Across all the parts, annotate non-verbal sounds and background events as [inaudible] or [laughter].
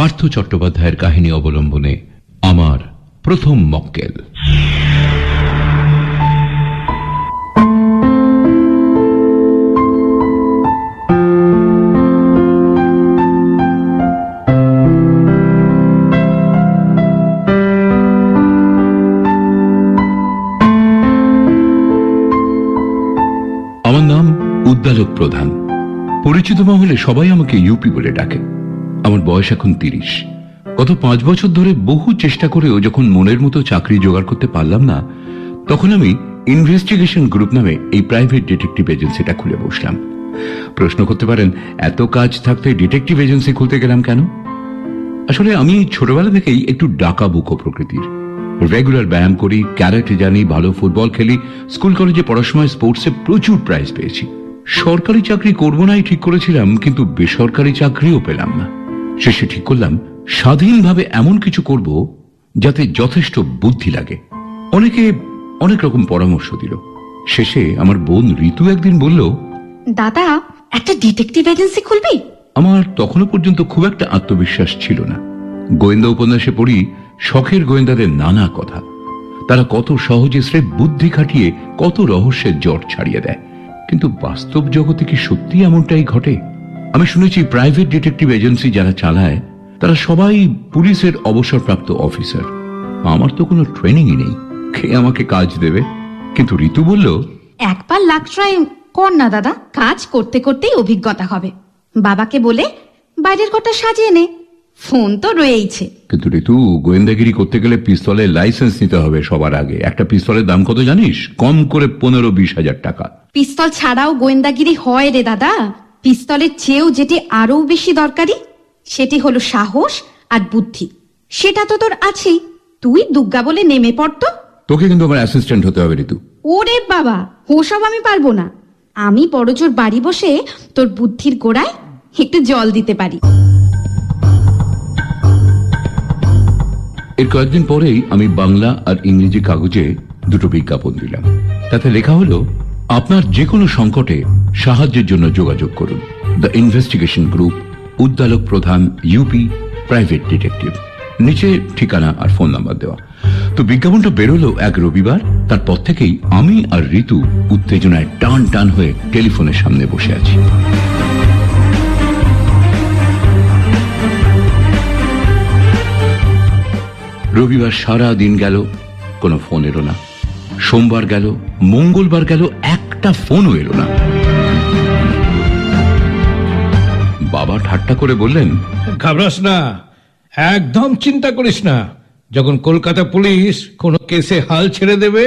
পার্থ চট্টোপাধ্যায়ের কাহিনী অবলম্বনে আমার প্রথম মক্কেল। আমার নাম উদ্দালক প্রধান। পরিচিত মহলে সবাই আমাকে ইউপি বলে ডাকে আমার বয়স এখন তিরিশ। গত পাঁচ বছর ধরে বহু চেষ্টা করেও যখন মনের মতো চাকরি জোগাড় করতে পারলাম না, তখন আমি ইনভেস্টিগেশন গ্রুপ নামে এই প্রাইভেট ডিটেকটিভ এজেন্সিটা খুলে বসলাম। প্রশ্ন করতে পারেন, এত কাজ থাকতে ডিটেকটিভ এজেন্সি খুলতে গেলাম কেন? আসলে আমি ছোটবেলা থেকেই একটু ডাকা বুকো প্রকৃতির। রেগুলার ব্যায়াম করি, ক্যারেটে জানি, ভালো ফুটবল খেলি স্কুল কলেজে পড়ার সময় স্পোর্টসে প্রচুর প্রাইজ পেয়েছি। সরকারি চাকরি করব নাই ঠিক করেছিলাম, কিন্তু বেসরকারি চাকরিও পেলাম না। শেষে ঠিক করলাম স্বাধীনভাবে এমন কিছু করব যাতে যথেষ্ট বুদ্ধি লাগে। অনেকে অনেক রকম পরামর্শ দিল। শেষে আমার বোন ঋতু একদিন বলল দাদা একটা ডিটেকটিভ এজেন্সি খুলবি? আমার তখনও পর্যন্ত খুব একটা আত্মবিশ্বাস ছিল না। গোয়েন্দা উপন্যাসে পড়ি শখের গোয়েন্দাদের নানা কথা। তারা কত সহজে স্রেফ বুদ্ধি খাটিয়ে কত রহস্যের জট ছাড়িয়ে দেয়। কিন্তু বাস্তব জগতে কি সত্যি এমনটাই ঘটে? আমি শুনেছি প্রাইভেট ডিটেকটিভ এজেন্সি যারা চালায় তারা সবাই পুলিশের অবসরপ্রাপ্ত অফিসার আমার তো কোনো ট্রেনিংই নেই। কে আমাকে কাজ দেবে? কিন্তু ঋতু বলল একবার লাখ ট্রাই কর না দাদা। কাজ করতে করতেই অভিজ্ঞতা হবে। বাবাকে বলে বাইরের কটা সাজিয়ে নে। ফোন তো রয়েইছে। কিন্তু ঋতু গোয়েন্দাগিরি করতে গেলে পিস্তলের লাইসেন্স নিতে হবে সবার আগে। একটা পিস্তলের দাম কত জানিস? কম করে পনেরো বিশ হাজার টাকা। পিস্তল ছাড়াও গোয়েন্দাগিরি হয় রে দাদা। পিস্তলের চেয়েও যেটি আরও বেশি দরকারি সেটি হলো সাহস আর বুদ্ধি। সেটা তো তোর আছেই। তুই দুগ্গা বলে নেমে পড়তো তোকে কিন্তু আমার অ্যাসিস্ট্যান্ট হতে হবে ঋতু। ওরে বাবা ওসব আমি পারব না। আমি বড়জোর বাড়ি বসে তোর বুদ্ধির গোড়ায় একটু জল দিতে পারি। এর কয়েকদিন পরেই আমি বাংলা আর ইংরেজি কাগজে দুটো বিজ্ঞাপন দিলাম। তাতে লেখা হলো আপনার যে কোনো সংকটে সাহায্যের জন্য যোগাযোগ করুন। দ্য ইনভেস্টিগেশন গ্রুপ উদ্দালক প্রধান ইউপি প্রাইভেট ডিটেকটিভ নিচে ঠিকানা আর ফোন নাম্বার দেওয়া। তো বিজ্ঞাপনটা বেরোলো এক রবিবার, তারপর থেকেই আমি আর ঋতু উত্তেজনায় টান টান হয়ে টেলিফোনের সামনে বসে আছি। রবিবার সারা দিন গেল, কোনো ফোন এলো না। সোমবার গেল, মঙ্গলবার গেল, একটা ফোনও এলো না। বাবা ঠাট্টা করে বললেন ঘাবড়াস না একদম চিন্তা করিস না। যখন কলকাতা পুলিশ কোনো কেসে হাল ছেড়ে দেবে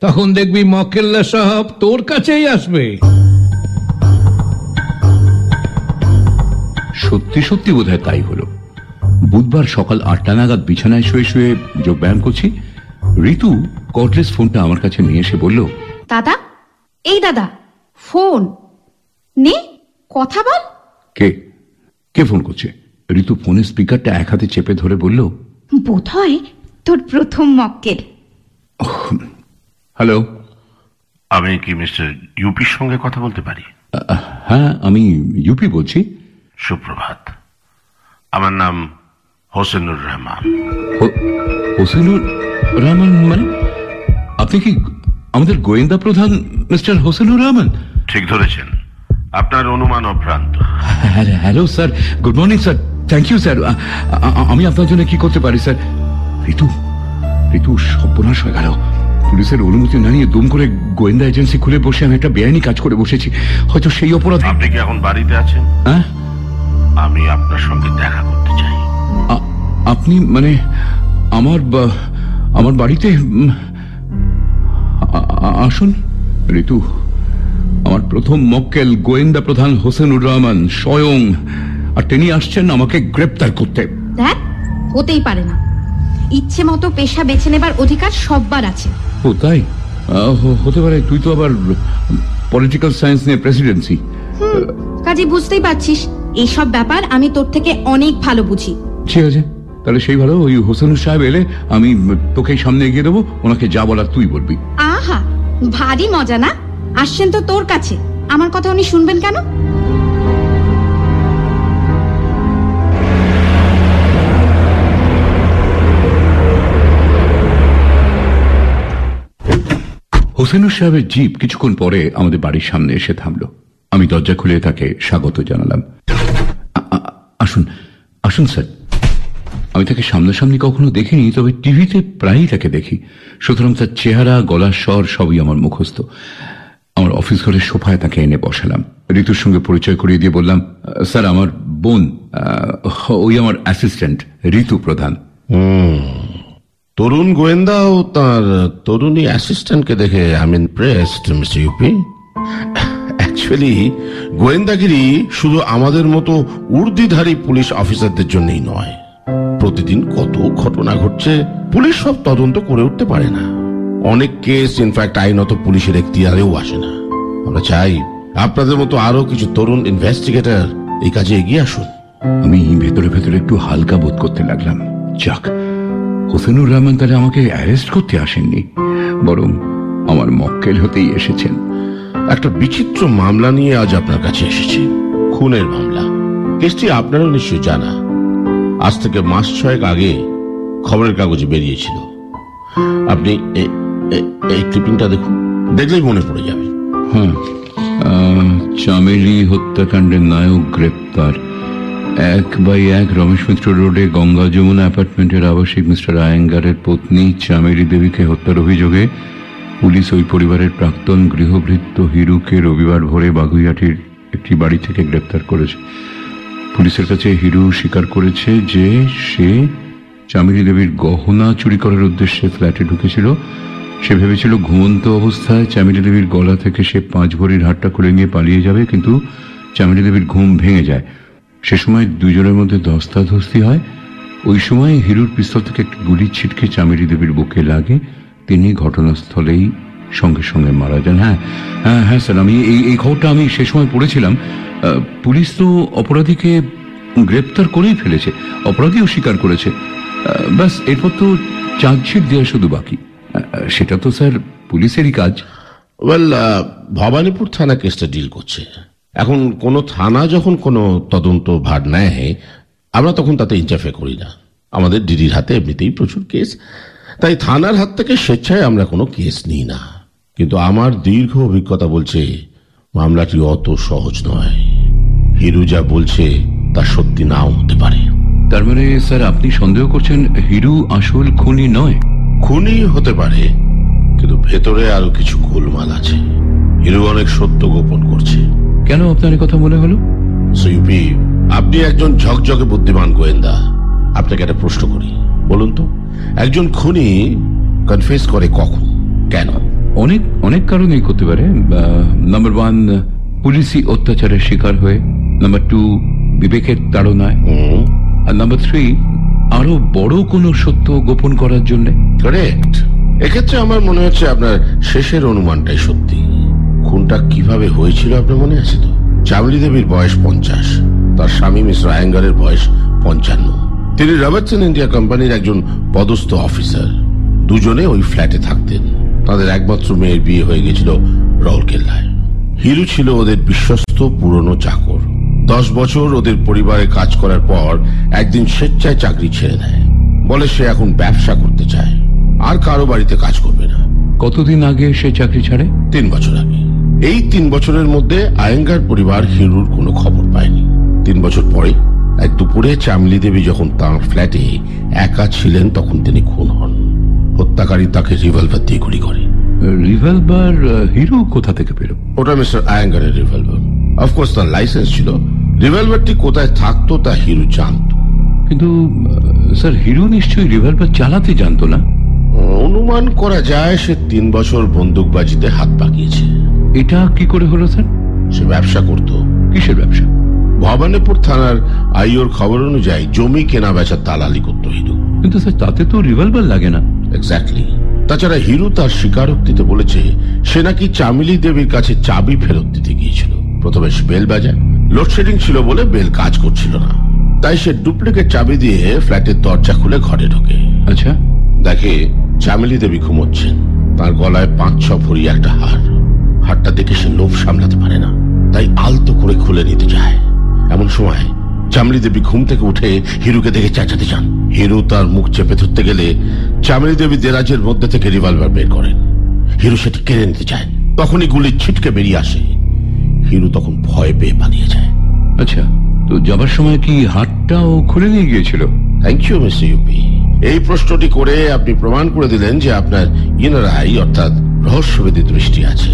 তখন দেখবি মকেল্লা সাহেব তোর কাছেই আসবে। সত্যি সত্যি বোধহয় তাই হলো। বুধবার সকাল আটটা নাগাদ বিছানায় শুয়ে শুয়ে যোগব্যায়াম করছি। ঋতু কর্ডলেস ফোনটা আমার কাছে নিয়ে এসে বলল দাদা এই দাদা ফোন। নে কথা বল। কে? কে ফোন করছে? ঋতু ফোনের স্পিকারটা এক হাতে চেপে ধরে বলল বোধ হয় তোর প্রথম মক্কেল। হ্যালো? আমি কি মিস্টার ইউপির সঙ্গে কথা বলতে পারি? হ্যাঁ আমি ইউপি বলছি। সুপ্রভাত। আমার নাম হোসেনুর রহমান। হোসেনুর রহমান মানে? আপনি কি আমাদের গোয়েন্দা প্রধান মিস্টার হোসেনুর রহমান? ঠিক ধরেছেন। আপনার অনুমান অভ্রান্ত। Hello hello sir. Good morning sir thank you sir আমি আপনার জন্য কি করতে পারি স্যার? ঋতু ঋতু সর্বনাশ হয়ে গেল। পুলিশের অনুমতি না নিয়ে দুম করে গোয়েন্দা এজেন্সি খুলে বসে আমি একটা বেআইনি কাজ করে বসেছি। হয়তো সেই অপরাধ আপনি কি এখন বাড়িতে আছেন? হ্যাঁ? আমি আপনার সঙ্গে দেখা করতে চাই। আপনি মানে আমার আমার বাড়িতে আসুন। ঋতু আমার প্রথম মক্কেল গোয়েন্দা প্রধান হোসেনুর রহমান স্বয়ং আর তিনি আসছেন আমাকে গ্রেপ্তার করতে। দেখ হতেই পারে না। ইচ্ছে মতো পেশা বেছে নেবার অধিকার সব্বার আছে। ও তাই? হতে পারে তুই তো আবার পলিটিক্যাল সায়েন্স নিয়ে প্রেসিডেন্সি কাজে বুঝতেই পারছিস এইসব ব্যাপার আমি তোর থেকে অনেক ভালো বুঝি। ঠিক আছে তাহলে সেই ভালো ওই হোসেনুর সাহেব এলে আমি তোকে সামনে এগিয়ে দেবো ওনাকে যা বলার তুই বলবি। আহা ভারী মজা না? আসছেন তো তোর কাছে। আমার কথা উনি শুনবেন কেন? হোসেনুর সাহেবের জীব কিছুক্ষণ পরে আমাদের বাড়ির সামনে এসে থামল। আমি দরজা খুলে তাকে স্বাগত জানালাম। আসুন আসুন, স্যার। আমি তাকে সামনাসামনি কখনো দেখিনি, তবে টিভিতে প্রায়ই তাকে দেখি। সুতরাং তার চেহারা, গলার স্বর সবই আমার মুখস্থ। আমার অফিস ঘরের সোফায় তাকে এনে বসালাম। ঋতুর সঙ্গে পরিচয় করিয়ে দিয়ে বললাম, স্যার, আমার বোন ওই আমার অ্যাসিস্ট্যান্ট ঋতু প্রধান। তরুণ গোয়েন্দা ও তার তরুণী অ্যাসিস্ট্যান্টকে দেখে I mean mister UP actually গোয়েন্দাগিরি শুধু আমাদের মতো উর্দিধারী পুলিশ অফিসারদের জন্যই নয়। প্রতিদিন কত ঘটনা ঘটছে, পুলিশ সব তদন্ত করে উঠতে পারে না। অনেক কেস ইনফ্যাক্ট আইনত পুলিশের এখতিয়ারেও আসে না। আমরা চাই আপনাদের মতো আরও কিছু তরুণ ইনভেস্টিগেটর এই কাজে এগিয়ে আসুন। আমি ভেতরে ভেতরে একটু হালকা বোধ করতে লাগলাম। যাক হোসেনুর রহমান তাহলে আমাকে অ্যারেস্ট করতে আসেননি বরং আমার মক্কেল হতেই এসেছেন। একটা বিচিত্র মামলা নিয়ে আজ আপনার কাছে এসেছি। খুনের মামলা। কেসটি আপনারও নিশ্চয় জানা। আজ থেকে মাস ছয়েক আগে খবরের কাগজে বেরিয়েছিল। আপনি এই ক্লিপিংটা দেখুন। দেখলেই মনে পড়ে যাবে। হ্যাঁ চামেলি হত্যাকাণ্ডের নায়ক গ্রেপ্তার। এক বাই এক রমেশ মিত্র রোডে গঙ্গা যমুনা অ্যাপার্টমেন্টের আবাসিক মিস্টার আয়েঙ্গারের পত্নী চামেলি দেবীকে হত্যার অভিযোগে পুলিশ ওই পরিবারের প্রাক্তন গৃহভৃত্য হিরুকে রবিবার ভোরে বাগুইয়াটির একটি বাড়ি থেকে গ্রেপ্তার করেছে। পুলিশের কাছে হিরু স্বীকার করেছে যে সে চামেলি দেবীর গহনা চুরি করার উদ্দেশ্যে ফ্ল্যাটে ঢুকেছিল। সে ভেবেছিল ঘুমন্ত অবস্থায় চামেলি দেবীর গলা থেকে সে পাঁচ ভরির হাটটা খুলে নিয়ে পালিয়ে যাবে, কিন্তু চামেলি দেবীর ঘুম ভেঙে যায়। সে সময় দুজনের মধ্যে ধস্তাধস্তি হয়। ওই সময় হিরুর পিস্তল থেকে একটি গুলি ছিটকে চামেলি দেবীর বুকে লাগে। তিনি ঘটনাস্থলেই সঙ্গে সঙ্গে মারা যান। হ্যাঁ হ্যাঁ হ্যাঁ স্যার, আমি এই এই খবরটা আমি সে সময় পড়েছিলাম। পুলিশ তো অপরাধীকে গ্রেপ্তার করেই ফেলেছে, অপরাধীও স্বীকার করেছে। ব্যাস, এরপর তো চার্জশিট দেওয়া শুধু বাকি। সেটা তো স্যার পুলিশেরই কাজ। ওয়েল ভবানীপুর থানা কেসটা ডিল করছে। এখন কোনো থানা যখন কোনো তদন্ত ভার নেয় আমরা তখন তাতে ইন্টারফেয়ার করি না। আমাদের ডিডির হাতে এমনিতেই প্রচুর কেস তাই থানার হাত থেকে স্বেচ্ছায় আমরা কোনো কেস নিই না। কিন্তু আমার দীর্ঘ অভিজ্ঞতা বলছে মামলাটি অত সহজ নয়। হিরু যা বলছে তা সত্যি নাও হতে পারে। তার মানে স্যার আপনি সন্দেহ করছেন হিরু আসল খুনি নয়? খুনি হতে পারে কিন্তু ভেতরে আরও কিছু গোলমাল আছে। হিরু অনেক সত্য গোপন করছে। কেন আপনার কথা মনে হলো? সুইপি আপনি একজন ঝকঝকে বুদ্ধিমান গোয়েন্দা। আপনাকে একটা প্রশ্ন করি। বলুন তো একজন খুনি কনফেস করে কখন? কেন? অনেক অনেক কারণেই করতে পারে। নাম্বার ওয়ান পুলিশি অত্যাচারের শিকার হয়ে। নাম্বার টু বিবেকের তাড়নায়। আর নাম্বার থ্রি আরও বড় কোনো সত্য গোপন করার জন্য। এক্ষেত্রে আমার মনে হচ্ছে আপনার শেষের অনুমানটাই সত্যি। খুনটা কীভাবে হয়েছিল আপনার মনে আছে তো? চামলি দেবীর বয়স পঞ্চাশ, তার স্বামী মিশ্র আয়েঙ্গারের বয়স পঞ্চান্ন। তিনি রবার্টসন ইন্ডিয়া কোম্পানির একজন পদস্থ অফিসার। দুজনে ওই ফ্ল্যাটে থাকতেন। তাদের একমাত্র মেয়ের বিয়ে হয়ে গেছিল রাউরকেল্লায় হিরু ছিল ওদের বিশ্বস্ত পুরনো চাকর। দশ বছর ওদের পরিবারে কাজ করার পর একদিন স্বেচ্ছায় চাকরি ছেড়ে দেয়। বলে সে এখন ব্যবসা করতে চায়। আর কারও বাড়িতে কাজ করবে না। কতদিন আগে সে চাকরি ছাড়ে? তিন বছর আগে। এই তিন বছরের মধ্যে আয়েঙ্গার পরিবার হিরুর কোনো খবর পায়নি। তিন বছর পরে এক দুপুরে চামলি দেবী যখন তাঁর ফ্ল্যাটে একা ছিলেন তখন তিনি খুন হন। হত্যাকারী তাকে রিভলভার দিয়ে গুলি করে। রিভলভার হিরো কোথা থেকে পেল? ওটা মিস্টার আয়েঙ্গারের রিভলভার। অফকোর্স তার লাইসেন্স ছিল। রিভলভারটি কোথায় থাকতো তা হিরু জানত। কিন্তু স্যার হিরো নিশ্চয়ই রিভলভার চালাতে জানতো না? অনুমান করা যায় সে তিন বছর বন্দুকবাজিতে হাত পাকিয়েছে। এটা কি করে হলো স্যার? সে ব্যবসা করত। কিসের ব্যবসা? ভবানীপুর থানার আইওর খবর অনুযায়ী জমি কেনা বেচার দালালি করত হিরু কিন্তু স্যার তাতে তো রিভলভার লাগে না। এক্স্যাক্টলি তাছাড়া হিরু তার স্বীকারোক্তিতে বলেছে সে নাকি চামিলি দেবীর কাছে চাবি ফেরত দিতে গিয়েছিল। প্রথমে সে বেল বাজায়। লোডশেডিং ছিল বলে বেল কাজ করছিল না। তাই সে ডুপ্লিকেট চাবি দিয়ে ফ্ল্যাটের দরজা খুলে ঘরে ঢোকে। আচ্ছা। দেখে চামেলি দেবী ঘুমোচ্ছেন। তার গলায় পাঁচ ছ ভরি একটা হার। হারটা দেখে সে লোভ সামলাতে পারে না। তাই আলতো করে খুলে নিতে যায় এমন সময় চামলি দেবী ঘুম থেকে উঠে হিরুকে দেখে চেঁচাতে চান হিরু তার মুখ চেপে ধরতে গেলে চামলি দেবী দেরাজের মধ্যে থেকে রিভলভার বের করেন। হিরু সেটি কেড়ে নিতে চায়। তখনই গুলি ছিটকে বেরিয়ে আসে। হিরু তখন ভয় পেয়ে পালিয়ে যায়। আচ্ছা তো যাবার সময় কি হাতটাও খুলে নিয়ে গিয়েছিল? থ্যাংক ইউ মিস্টার ইউপি এই প্রশ্নটি করে আপনি প্রমাণ করে দিলেন যে আপনার ইনার আই অর্থাৎ রহস্যভেদী দৃষ্টি আছে।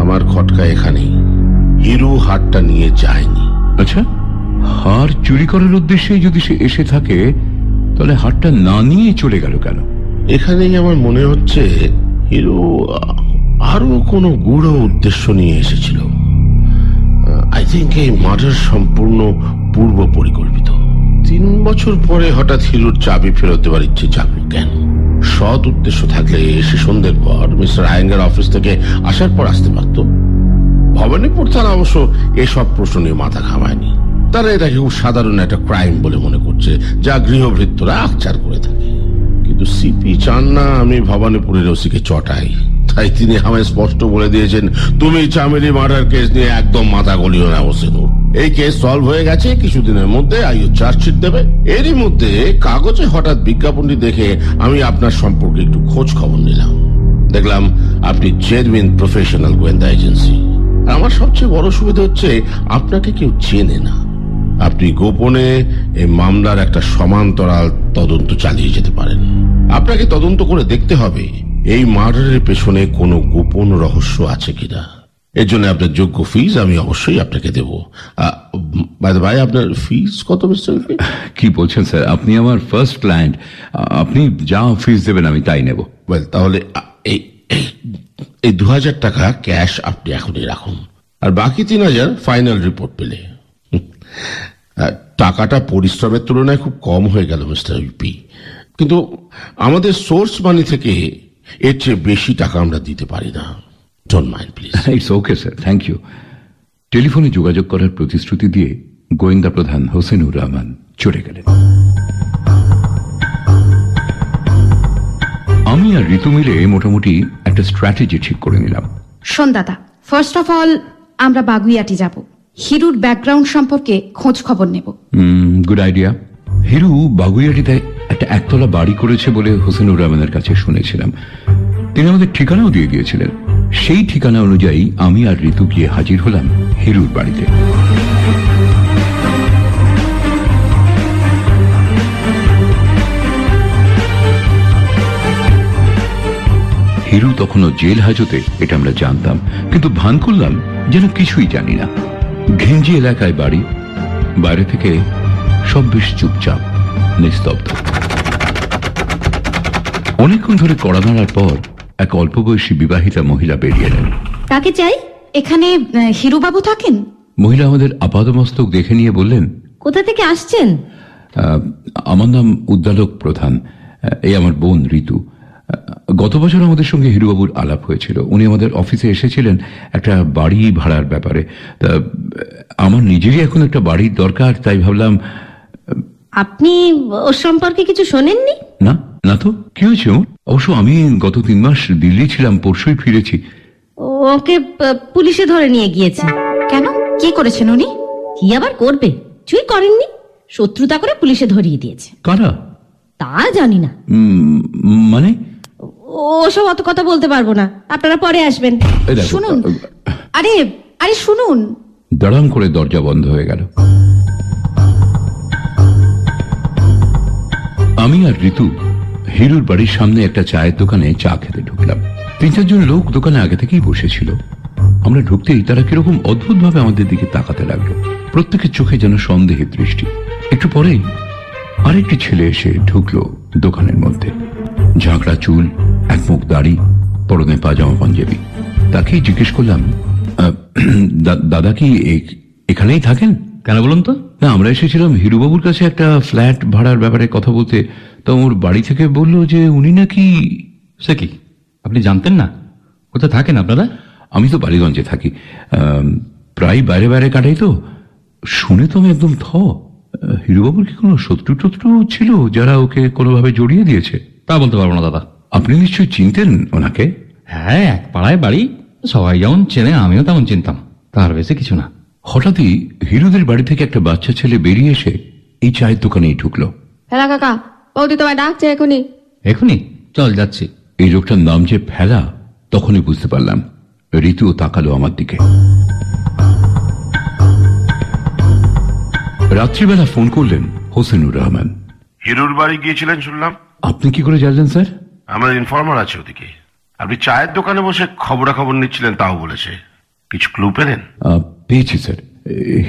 আমার খটকা এখানেই। হিরু হাটটা নিয়ে যায়নি। আচ্ছা হার চুরি করার উদ্দেশ্যে যদি সে এসে থাকে তাহলে হারটা না নিয়ে চলে গেল কেন? এখানেই আমার মনে হচ্ছে হিরো আরও কোনো গূঢ় উদ্দেশ্য নিয়ে এসেছিল। আই থিঙ্ক এই মার্ডার সম্পূর্ণ পূর্ব পরিকল্পিত। তিন বছর পরে হঠাৎ হিরোর চাবি ফেরত দেওয়ার ইচ্ছে জাগলো কেন? সৎ উদ্দেশ্য থাকলে সে সন্ধ্যের পর মিস্টার আয়েঙ্গার অফিস থেকে আসার পর আসতে পারত। ভবানীপুর তারা অবশ্য এসব প্রশ্ন নিয়ে মাথা ঘামায়নি। তারা এটাকে খুব সাধারণ একটা ক্রাইম বলে মনে করছে, যা গৃহভৃত্যরা আকচার করে থাকে। কিন্তু সিপি চান না আমি ভবানীপুরের ওসিকে চটাই। তাই তিনি আমায় স্পষ্ট বলে দিয়েছেন, তুমি চামেলি মার্ডার কেস নিয়ে একদম মাথা গলিও না হোসেনুর এই কেস সলভ হয়ে গেছে কিছুদিনের মধ্যে, আইও চার্জশিট দেবে। এরই মধ্যে কাগজে হঠাৎ বিজ্ঞাপনটি দেখে আমি আপনার সম্পর্কে একটু খোঁজ খবর নিলাম। দেখলাম আপনি জেনুইন প্রফেশনাল গোয়েন্দা এজেন্সি আমার সবচেয়ে বড় সুবিধা হচ্ছে আপনাকে কেউ চেনে না। আপনি গোপনে এই মামলার একটা সমান্তরাল তদন্ত চালিয়ে যেতে পারেন। আপনাকে তদন্ত করে দেখতে হবে, এই মার্ডারের পেছনে কোনো গোপন রহস্য আছে কিনা। এর জন্য আপনার যোগ্য ফিজ আমি অবশ্যই আপনাকে দেব। ভাই আপনার ফিজ কত মিস্টার? কি বলছেন স্যার আপনি আমার ফার্স্ট ক্লায়েন্ট আপনি যা ফিজ দেবেন আমি তাই নেব। তাহলে এই এই- দু হাজার টাকা ক্যাশ আপনি এখনই রাখুন। আর বাকি তিন হাজার ফাইনাল রিপোর্ট পেলে টাকাটা পরিশ্রমের তুলনায় খুব কম হয়ে গেল মিস্টার ইউপি কিন্তু আমাদের সোর্স মানি থেকে এর চেয়ে বেশি টাকা আমরা দিতে পারি না। Don't mind please it's okay sir thank you টেলিফোনে যোগাযোগ করার প্রতিশ্রুতি দিয়ে গোয়েন্দা প্রধান হোসেনুর রহমান চলে গেলেন। আমি আর ঋতু মিলে মোটামুটি একটা স্ট্র্যাটেজি ঠিক করে নিলাম। শোন দাদা ফার্স্ট অফ অল আমরা বাগুইয়াটি যাব। হিরুর ব্যাকগ্রাউন্ড সম্পর্কে খোঁজ খবর নেব। গুড আইডিয়া হিরু বাগুইয়াটিতে একটা একতলা বাড়ি করেছে বলে হোসেনুর রহমানের কাছে শুনেছিলাম। তিনি আমাদের ঠিকানাও দিয়ে দিয়েছিলেন। সেই ঠিকানা অনুযায়ী আমি আর ঋতু গিয়ে হাজির হলাম হিরুর বাড়িতে। হিরু তখনও জেল হাজতে, এটা আমরা জানতাম, কিন্তু ভান করলাম যেন কিছুই জানি না। ঘিঞ্জি এলাকায় বাড়ি, বাইরে থেকে সব বেশ চুপচাপ, নিস্তব্ধ। অনেকক্ষণ ধরে কড়া নাড়ার পর এক অল্প বয়সী বিবাহিতা মহিলা বেরিয়ে এলেন। তাকে চাই? এখানে হিরুবাবু থাকেন? মহিলা আমাদের আপাদমস্তক দেখে নিয়ে বললেন কোথা থেকে আসছেন? আমার নাম উদ্দালক প্রধান এই আমার বোন ঋতু। গত বছর আমাদের সঙ্গে হিরুবাবুর আলাপ হয়েছিল। উনি আমাদের অফিসে এসেছিলেন একটা বাড়ি ভাড়ার ব্যাপারে। তা আমার নিজেরই এখন একটা বাড়ির দরকার তাই ভাবলাম আপনি ওর সম্পর্কে কিছু শোনেননি? না। না তো? কি হয়েছে ওর? অবশ্য আমি গত তিন মাস দিল্লি ছিলাম পরশুই ফিরেছি। ওকে পুলিশে ধরে নিয়ে গিয়েছে। কেন? কি করেছেন উনি? কি আবার করবে? কিছুই করেননি? শত্রুতা করে পুলিশে ধরিয়ে দিয়েছে। কারা? তা জানি না। মানে? ওসব অত কথা বলতে পারব না। আপনারা পরে আসবেন। শুনুন। আরে আরে শুনুন। দাঁড়াম করে দরজা বন্ধ হয়ে গেল। আমি আর ঋতু হিরুর বাড়ির সামনে একটা চায়ের দোকানে চা খেতে ঢুকলাম। তিন চারজন লোক দোকানে আগে থেকেই বসেছিল। আমরা ঢুকতেই তারা কীরকম অদ্ভুত ভাবে আমাদের দিকে তাকাতে লাগল। প্রত্যেকের চোখে যেন সন্দেহের দৃষ্টি। একটু পরেই আরেকটি ছেলে এসে ঢুকলো দোকানের মধ্যে। ঝাঁকড়া চুল এক মুখ দাড়ি পরনে পাজামা পাঞ্জাবি। তাকেই জিজ্ঞেস করলাম আহ, দাদা কি এখানেই থাকেন? কেন বলুন তো? না আমরা এসেছিলাম হিরুবাবুর কাছে একটা ফ্ল্যাট ভাড়ার ব্যাপারে কথা বলতে। তো ওর বাড়ি থেকে বলল যে উনি নাকি সে কি? আপনি জানতেন না? কোথায় থাকেন আপনারা? আমি তো বালিগঞ্জে থাকি। প্রায় বাইরে বাইরে কাটাই তো। শুনে তো আমি একদম থ। হিরুবাবুর কি কোনো শত্রু টত্রু ছিল যারা ওকে কোনোভাবে জড়িয়ে দিয়েছে? তা বলতে পারব না দাদা। আপনি নিশ্চয়ই চিনতেন ওনাকে? হ্যাঁ এক পাড়ায় বাড়ি। সবাই যেমন চেনে আমিও তেমন চিনতাম। তার বেশি কিছু না। হঠাৎই হিরুদের বাড়ি থেকে একটা বাচ্চা ছেলে বেরিয়ে এসে এই চায়ের দোকানেই ঢুকলো। হ্যালো কাকা। বৌদি তোমায় ডাকছে এখনই এখনই চল যাচ্ছি। এই লোকটার নাম যে ফেলা তখনই বুঝতে পারলাম। ঋতুও তাকালো আমার দিকে। রাত্রিবেলা ফোন করলেন হোসেনুর রহমান। হিরুর বাড়ি গিয়েছিলেন শুনলাম। আপনি কি করে জানলেন স্যার? আমার ইনফর্মার আছে ওদিকে। আপনি চায়ের দোকানে বসে খবরাখবর নিচ্ছিলেন তাও বলেছে। কিছু ক্লু পেলেন? পেয়েছি স্যার।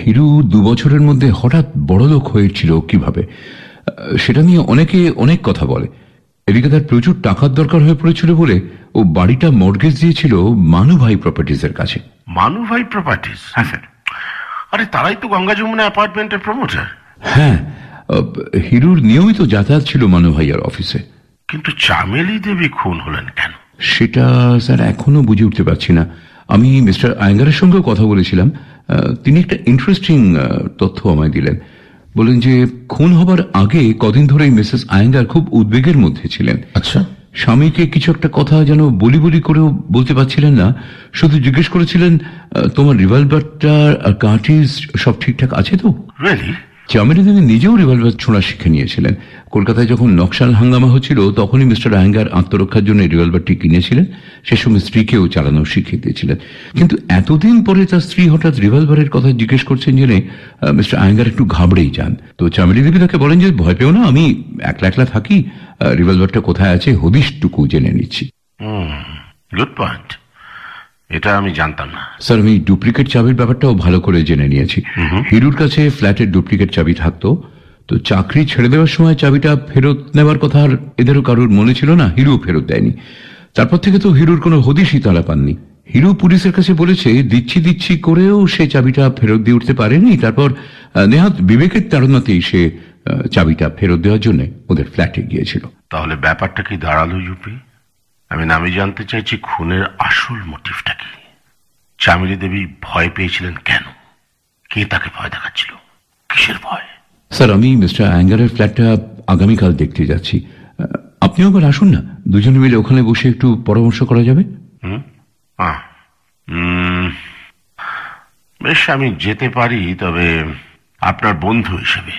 হিরু দু বছরের মধ্যে হঠাৎ বড়লোক হয়েছিল কীভাবে? সেটা নিয়ে অনেকে অনেক কথা বলে। এদিকে তার প্রচুর টাকার দরকার হয়ে পড়েছিল বলে ও বাড়িটা মর্গেজ দিয়েছিল মানু ভাই প্রপার্টিজের কাছে। মানু ভাই প্রপার্টিস হ্যাঁ স্যার। আরে তারাই তো গঙ্গা যমুনা অ্যাপার্টমেন্টের প্রমোটার হ্যাঁ হিরুর নিয়মিত যাতায়াত ছিল মানু ভাইয়ার অফিসে কিন্তু চামেলি দেবী খুন হলেন কেন? সেটা স্যার এখনও বুঝে উঠতে পারছি না। আমি মিস্টার আয়ঙ্গারের সঙ্গেও কথা বলেছিলাম। তিনি একটা ইন্টারেস্টিং তথ্য আমায় দিলেন। বলেন যে খুন হবার আগে কদিন ধরেই মিসেস আয়েঙ্গার খুব উদ্বেগের মধ্যে ছিলেন। আচ্ছা। স্বামীকে কিছু একটা কথা যেন বলি বলি করেও বলতে পারছিলেন না। শুধু জিজ্ঞেস করেছিলেন আহ, তোমার রিভলভারটা আর কার্টিজ সব ঠিকঠাক আছে তো? দেবী নিজেও রিভলভার ছোঁড়া শিখে নিয়েছিলেন। কলকাতায় যখন নকশাল হাঙ্গামা হচ্ছিল, তখনই মিস্টার আয়ঙ্গার আত্মরক্ষার জন্য রিভলভারটি কিনেছিলেন। সে সময় স্ত্রীকেও চালানো শিখিয়ে দিয়েছিলেন। কিন্তু এতদিন পরে তার স্ত্রী হঠাৎ রিভলভারের কথা জিজ্ঞেস করছেন জেনে মিস্টার আয়ঙ্গার একটু ঘাবড়েই যান। তো চামেলি দেবী তাকে বলেন যে, ভয় পেও না, আমি একলা একলা থাকি। রিভলভারটা কোথায় আছে, হদিশটুকু জেনে নিচ্ছি। গুড পয়েন্ট এটা আমি জানতাম না। স্যার আমি ডুপ্লিকেট চাবির ব্যাপারটাও ভালো করে জেনে নিয়েছি। হিরুর কাছে ফ্ল্যাটের ডুপ্লিকেট চাবি থাকতো। তো চাকরি ছেড়ে দেওয়ার সময় চাবিটা ফেরত নেওয়ার কথা আর এদেরও কারোর মনে ছিল না হিরু ফেরত দেয়নি। তারপর থেকে তো হিরুর কোনো হদিশই তারা পাননি। হিরু পুলিশের কাছে বলেছে দিচ্ছি দিচ্ছি করেও সে চাবিটা ফেরত দিয়ে উঠতে পারেনি। তারপর নেহাত বিবেকের তাড়নাতেই সে চাবিটা ফেরত দেওয়ার জন্য ওদের ফ্ল্যাটে গিয়েছিল। তাহলে ব্যাপারটা কি দাঁড়াল ইউপি? আমি আমি জানতে চাইছি খুনের আসল মোটিভটা কি। চামেলি দেবী ভয় পেয়েছিলেন কেন? কে তাকে ভয় দেখাচ্ছিল? কিসের ভয়? স্যার আমি মিস্টার অ্যাঙ্গারের ফ্ল্যাটটা আগামীকাল দেখতে যাচ্ছি। আপনিও একবার আসুন না? দুজনে মিলে ওখানে বসে একটু পরামর্শ করা যাবে? বেশ আমি যেতে পারি তবে আপনার বন্ধু হিসেবে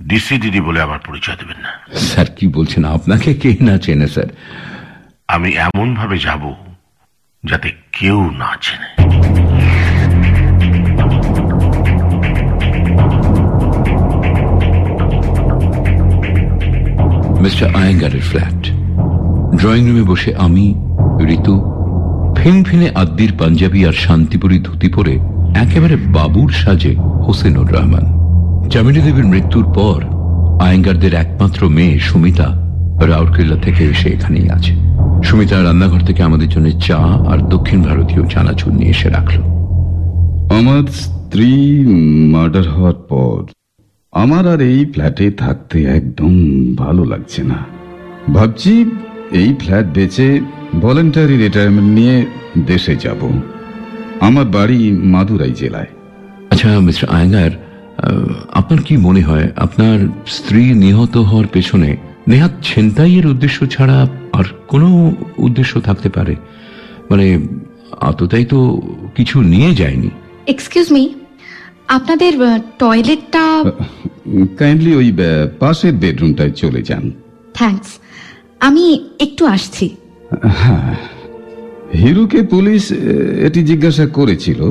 ডিসিডিডি বলে আমার পরিচয় দেবেন না। স্যার কি বলছেন? আপনাকে কে না চেনে স্যার? আমি এমন ভাবে যাব যাতে কেউ না চেনে। Mister আয়েঙ্গারের flat. ড্রয়িং রুমে বসে আমি, ঋতু, ফিনফিনে আদ্দির পাঞ্জাবি আর শান্তিপুরি ধুতি পরে একেবারে বাবুর সাজে হোসেনুর রহমান। চামিনী দেবীর মৃত্যুর পর আয়েঙ্গারদের একমাত্র মেয়ে সুমিতা রাউরকেল্লা থেকে এসে এখানেই আছে। সুমিতা রান্নাঘর থেকে আমাদের জন্য চা আর দক্ষিণ ভারতীয় চানাচুর নিয়ে এসে রাখল। আমার স্ত্রী মার্ডার হওয়ার পর আমার আর এই ফ্ল্যাটে থাকতে একদম ভালো লাগছে না। ভাবছি এই ফ্ল্যাট বেচে ভলেন্টারি রিটায়ারমেন্ট নিয়ে দেশে যাব। আমার বাড়ি মাদুরাই জেলায়। আচ্ছা মিস্টার আয়ঙ্গার আপনার কি মনে হয় আপনার স্ত্রী নিহত হওয়ার পেছনে নেহাত ছিনতাইয়ের উদ্দেশ্য ছাড়া আর কোনো উদ্দেশ্য থাকতে পারে। মানে আততাই তো কিছু নিয়ে যায়নি। এক্সকিউজ মি আপনাদের টয়লেটটা কাইন্ডলি ওই আহ, পাশের বেডরুমটায় চলে যান। থ্যাঙ্কস আমি একটু আসছি। হিরুকে পুলিশ এটি জিজ্ঞাসা করেছিল।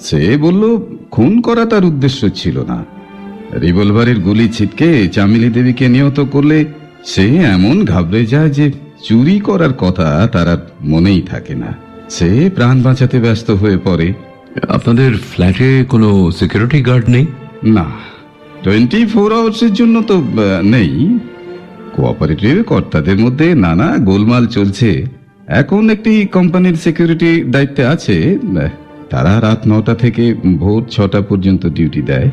সে বলল খুন করা তার উদ্দেশ্য ছিল না। রিভলভারের গুলি ছিটকে চামিলি দেবীকে নিহত করলে সে এমন ঘাবড়ে যায় যে চুরি করার কথা তার আর মনেই থাকে না। সে প্রাণ বাঁচাতে ব্যস্ত হয়ে পড়ে। আপনাদের ফ্ল্যাটে কোনো সিকিউরিটি গার্ড নেই? না টোয়েন্টি ফোর আওয়ার্সের জন্য তো নেই। কোঅপারেটিভ কর্তাদের মধ্যে নানা গোলমাল চলছে। এখন একটি কোম্পানির সিকিউরিটি দায়িত্বে আছে। তারা রাত নটা থেকে ভোর ছটা পর্যন্ত ডিউটি দেয়।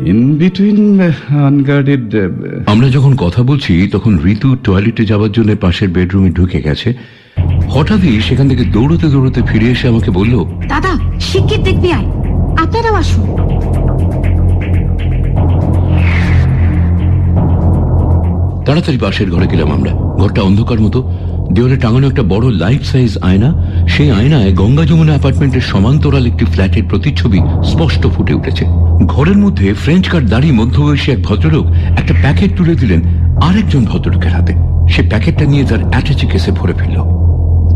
ইন বিটুইন আনগার্ডেড আমরা যখন কথা বলছি তখন ঋতু টয়লেটে যাওয়ার জন্য পাশের বেডরুমে ঢুকে গেছে। হঠাৎই সেখান থেকে দৌড়তে দৌড়তে ফিরে এসে আমাকে বলল দাদা শিগগির দেখবি আয়। আপনারাও আসুন। তাড়াতাড়ি পাশের ঘরে গেলাম আমরা। ঘরটা অন্ধকার মতো। দেওয়ালে টাঙানো একটা বড় লাইফ সাইজ আয়না সেই আয়নায় গঙ্গা যমুনা অ্যাপার্টমেন্টের সমান্তরাল একটি ফ্ল্যাটের প্রতিচ্ছবি স্পষ্ট ফুটে উঠেছে। ঘরের মধ্যে ফ্রেঞ্চ কার দাড়ি মধ্যবয়সী এক ভদ্রলোক একটা প্যাকেট তুলে দিলেন আরেকজন ভদ্রলোকের হাতে। সে প্যাকেটটা নিয়ে তার অ্যাটাচি কেসে ভরে ফেলল।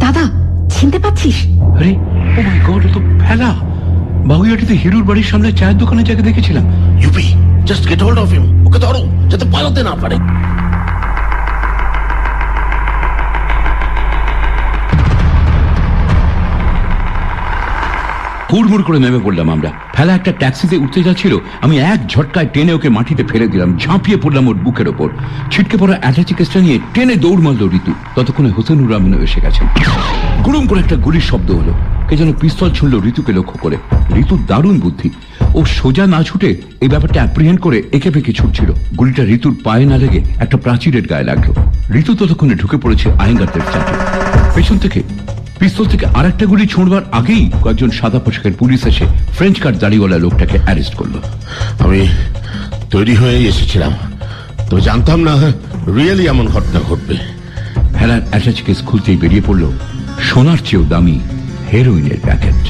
দাদা চিনতে পাচ্ছিস আরে ও মাই গড তো ফেলা। বাগুইয়াটিতে হিরুর বাড়ির সামনে চায়ের দোকানে যাকে দেখেছিলাম। UP just get hold of him okay ধরো যাতে পালাতে না পারে। হুড়মুড় করে নেমে পড়লাম আমরা। ফেলা একটা ট্যাক্সিতে উঠতে যাচ্ছিল, আমি এক ঝটকায় টেনে ওকে মাটিতে ফেলে দিলাম, ঝাঁপিয়ে পড়লাম ওর বুকের ওপর। ছিটকে পড়া অ্যাটাচি কেসটা নিয়ে টেনে দৌড় মারল ঋতু। ততক্ষণে হোসেনুর রহমান এসে গেছেন। গুড়ুম করে একটা গুলির শব্দ হলো। কে যেন পিস্তল ছুড়ল ঋতুকে লক্ষ্য করে। ঋতুর দারুণ বুদ্ধি। ও সোজা না ছুটে এই ব্যাপারটা অ্যাপ্রিহেন্ড করে একে পেকে ছুটছিল। গুলিটা ঋতুর পায়ে না লেগে একটা প্রাচীরের গায়ে লাগল। ঋতু ততক্ষণে ঢুকে পড়েছে আইনগারদের চাপে। পেছন থেকে পিস্তল থেকে আরেকটা গুলি ছোঁড়বার আগেই কয়েকজন সাদা পোশাকের পুলিশ এসে ফ্রেঞ্চ কার্ড দাড়িওয়ালা লোকটাকে অ্যারেস্ট করল। আমি তৈরি হয়েই এসেছিলাম। তবে জানতাম না রিয়েলি এমন ঘটনা ঘটবে। হেলার অ্যাটাচ কেস খুলতেই বেরিয়ে পড়ল সোনার চেয়েও দামি হেরোইনের প্যাকেট।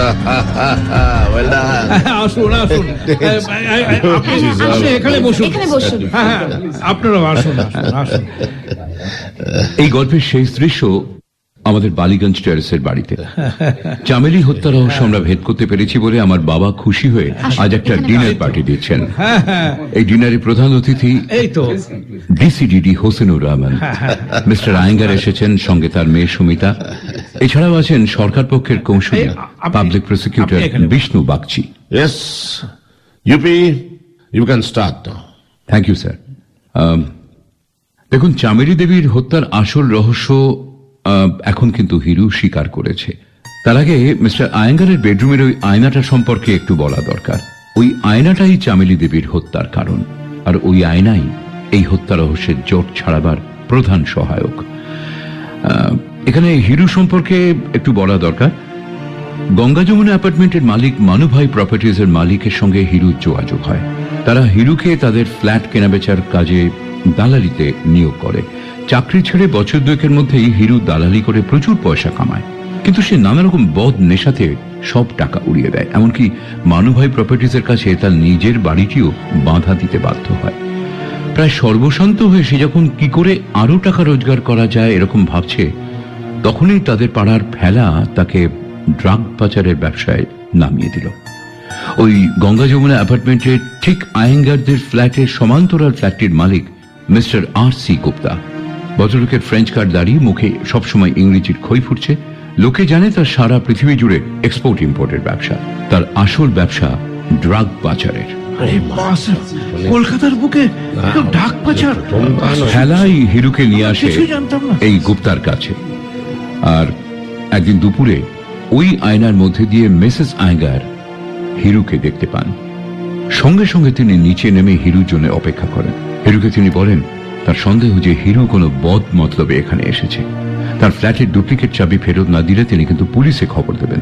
আসুন আসুন এ, এখানে বসুন। হ্যাঁ হ্যাঁ আপনারাও আসুন আসুন এই গল্পের শেষ দৃশ্য আমাদের বালিগঞ্জ টেরেসের বাড়িতে। চামেলি হত্যা রহস্য আমরা ভেদ করতে পেরেছি বলে আমার বাবা খুশি হয়ে আজ একটা ডিনার পার্টি দিচ্ছেন। হ্যাঁ হ্যাঁ। এই ডিনারে প্রধান অতিথি এই তো। ডিসিডিডি হোসেনুর রহমান। মিস্টার আয়েঙ্গার এসেছেন সঙ্গে তার মেয়ে সুমিতা। এছাড়াও আছেন সরকার পক্ষের কৌশলী public prosecutor Bishnu Bagchi. Yes UP you can start thank you sir Um, দেখুন চামেলি দেবীর হত্যার আসল রহস্য আহ, এখন কিন্তু হিরু স্বীকার করেছে। তার আগে মিস্টার আয়েঙ্গারের বেডরুমের ওই আয়নাটা সম্পর্কে একটু বলা দরকার। ওই আয়নাটাই চামেলি দেবীর হত্যার কারণ আর ওই আয়নাই এই হত্যা রহস্যের জট ছাড়াবার প্রধান সহায়ক। আহ, এখানে হিরু সম্পর্কে একটু বলা দরকার। গঙ্গা যমুনা অ্যাপার্টমেন্টের মালিক মানুভাই প্রপার্টিজের মালিকের সঙ্গে হিরুর যোগাযোগ হয়। তারা হিরুকে তাদের ফ্ল্যাট কেনাবেচার কাজে দালালিতে নিয়োগ করে। চাকরি ছেড়ে বছর দুয়েকের মধ্যেই হিরু দালালি করে প্রচুর পয়সা কামায়। কিন্তু সে নানা রকম বদ নেশাতে সব টাকা উড়িয়ে দেয়। এমনকি মানুভাই প্রপার্টিজের কাছে তার নিজের বাড়িটিও বাধা দিতে বাধ্য হয়। প্রায় সর্বশান্ত হয়ে সে যখন কি করে আরও টাকা রোজগার করা যায় এরকম ভাবছে তখনই তাদের পাড়ার ফেলা তাকে ড্রাগ পাচারের ব্যবসায় নামিয়ে দিল ওই গঙ্গা যমুনা অ্যাপার্টমেন্টের ঠিক আয়েঙ্গারদের ফ্ল্যাটের সমান্তরাল ফ্ল্যাটটির মালিক মিস্টার আর সি গুপ্তা ভদ্রলোকের ফ্রেঞ্চ কার্ড দাঁড়িয়ে মুখে সবসময় ইংরেজির খই ফুটছে লোকে জানে তার সারা পৃথিবী জুড়ে এক্সপোর্ট ইম্পোর্টের ব্যবসা তার আসল ব্যবসা ড্রাগ পাচারের কলকাতার বুকে ডাক পাচার খেলাই হিরুকে নিয়ে আসে জানতাম না। এই গুপ্তার কাছে আর একদিন দুপুরে ওই আয়নার মধ্যে দিয়ে মিসেস আয়গার হিরুকে দেখতে পান। সঙ্গে সঙ্গে তিনি নিচে নেমে হিরুর জন্য অপেক্ষা করেন। হিরুকে তিনি বলেন, তার সন্দেহ যে হিরু কোনো বদ মতলবে এখানে এসেছে। তার ফ্ল্যাটের ডুপ্লিকেট চাবি ফেরত না দিলে তিনি কিন্তু পুলিশে খবর দেবেন।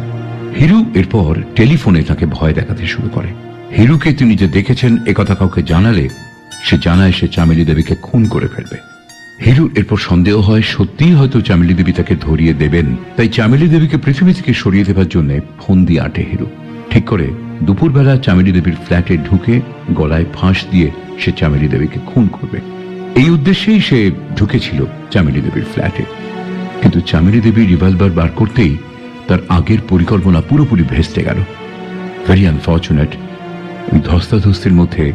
হিরু এরপর টেলিফোনে তাকে ভয় দেখাতে শুরু করে। হিরুকে তিনি যে দেখেছেন একথা কাউকে জানালে সে জানায় সে চামেলি দেবীকে খুন করে ফেলবে। হিরুর এরপর সন্দেহ হয়, সত্যিই হয়তো চামেলি দেবী তাকে ধরিয়ে দেবেন। তাই চামেলি দেবীকে পৃথিবী থেকে সরিয়ে দেবার জন্য ফোন দিয়ে আটে হিরু। ঠিক করে দুপুরবেলা চামেলি দেবীর ফ্ল্যাটে ঢুকে গলায় ফাঁস দিয়ে সে চামেলি দেবীকে খুন করবে। এই উদ্দেশ্যেই সে ঢুকেছিল চামেলি দেবীর ফ্ল্যাটে। কিন্তু চামেলি দেবী রিভলভার বার করতেই তার আগের পরিকল্পনা পুরোপুরি ভেস্তে গেল। ভেরি আনফর্চুনেট ওই ধস্তাধস্তির মধ্যে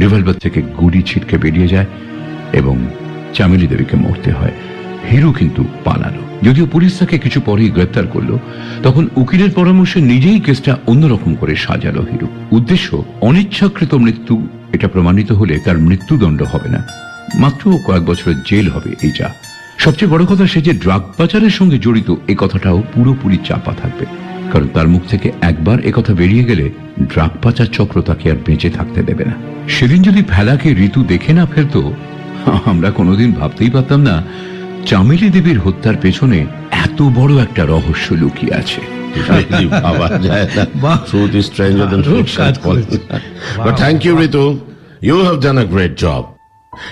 রিভলভার থেকে গুলি ছিটকে বেরিয়ে যায় এবং চামেলি দেবীকে মরতে হয়। হিরু কিন্তু পালালো। যদিও পুলিশ তাকে কিছু পরেই গ্রেপ্তার করল, তখন উকিলের পরামর্শে নিজেই কেসটা অন্যরকম করে সাজালো হিরু। উদ্দেশ্য, অনিচ্ছাকৃত মৃত্যু। এটা প্রমাণিত হলে তার মৃত্যুদণ্ড হবে না। মাত্র কয়েক বছরের জেল হবে এই যা সবচেয়ে বড় কথা সে যে ড্রাগ পাচারের সঙ্গে জড়িত এই কথাটাও পুরোপুরি চাপা থাকবে। কারণ তার মুখ থেকে একবার একথা বেরিয়ে গেলে ড্রাগ পাচার চক্র তাকে আর বেঁচে থাকতে দেবে না। সেদিন যদি ফেলাকে ঋতু দেখে না ফেলতো আমরা কোনোদিন ভাবতেই পারতাম না চামেলি দেবীর হত্যার পেছনে এত বড় একটা রহস্য লুকিয়ে আছে। Thank you Ritu you have done a great job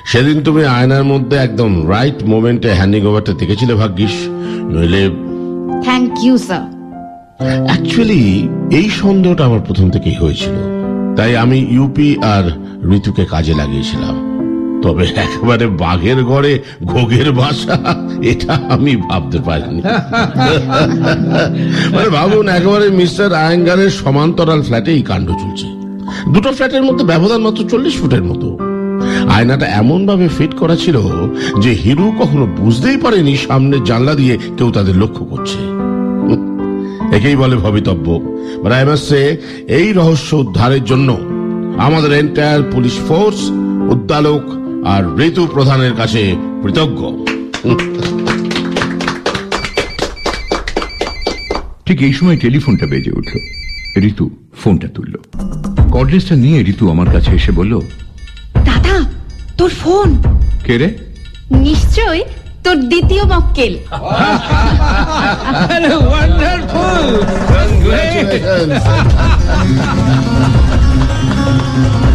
সেদিন তুমি আয়নার মধ্যে একদম রাইট মোমেন্টে হ্যান্ডিং ওভারটা দেখেছিলে ভাগ্যিস। নইলে থ্যাংক ইউ স্যার অ্যাকচুয়ালি এই সন্দেহটা আমার প্রথম থেকেই হয়েছিল। তাই আমি ইউপি আর ঋতুকে কাজে লাগিয়েছিলাম। তবে একেবারে বাঘের ঘরে ঘোগের বাসা এটা আমি ভাবতে পারিনি। [laughs] মানে ভাবুন একেবারে মিস্টার আয়েঙ্গারের সমান্তরাল ফ্ল্যাটে এই কাণ্ড চলছে। দুটো ফ্ল্যাটের মধ্যে ব্যবধান মাত্র চল্লিশ ফুটের মতো। আয়নাটা এমন ভাবে ফিট করা ছিল যে হিরু কখনো বুঝতেই পারেনি সামনের জানলা দিয়ে কেউ তাদের লক্ষ্য করছে। একেই বলে ভবিতব্য। রায়মাসে এই রহস্য উদ্ধারের জন্য আমাদের এন্টায়ার পুলিশ ফোর্স উদ্দালক আর ঋতু প্রধানের কাছে কৃতজ্ঞ। ঠিক এই সময় টেলিফোনটা বেজে উঠল। ঋতু ফোনটা তুলল। কর্ডলেসটা নিয়ে ঋতু আমার কাছে এসে বলল দাদা তোর ফোন। কে রে? নিশ্চয় তোর দ্বিতীয় মক্কেল। ওয়ান্ডারফুল [laughs]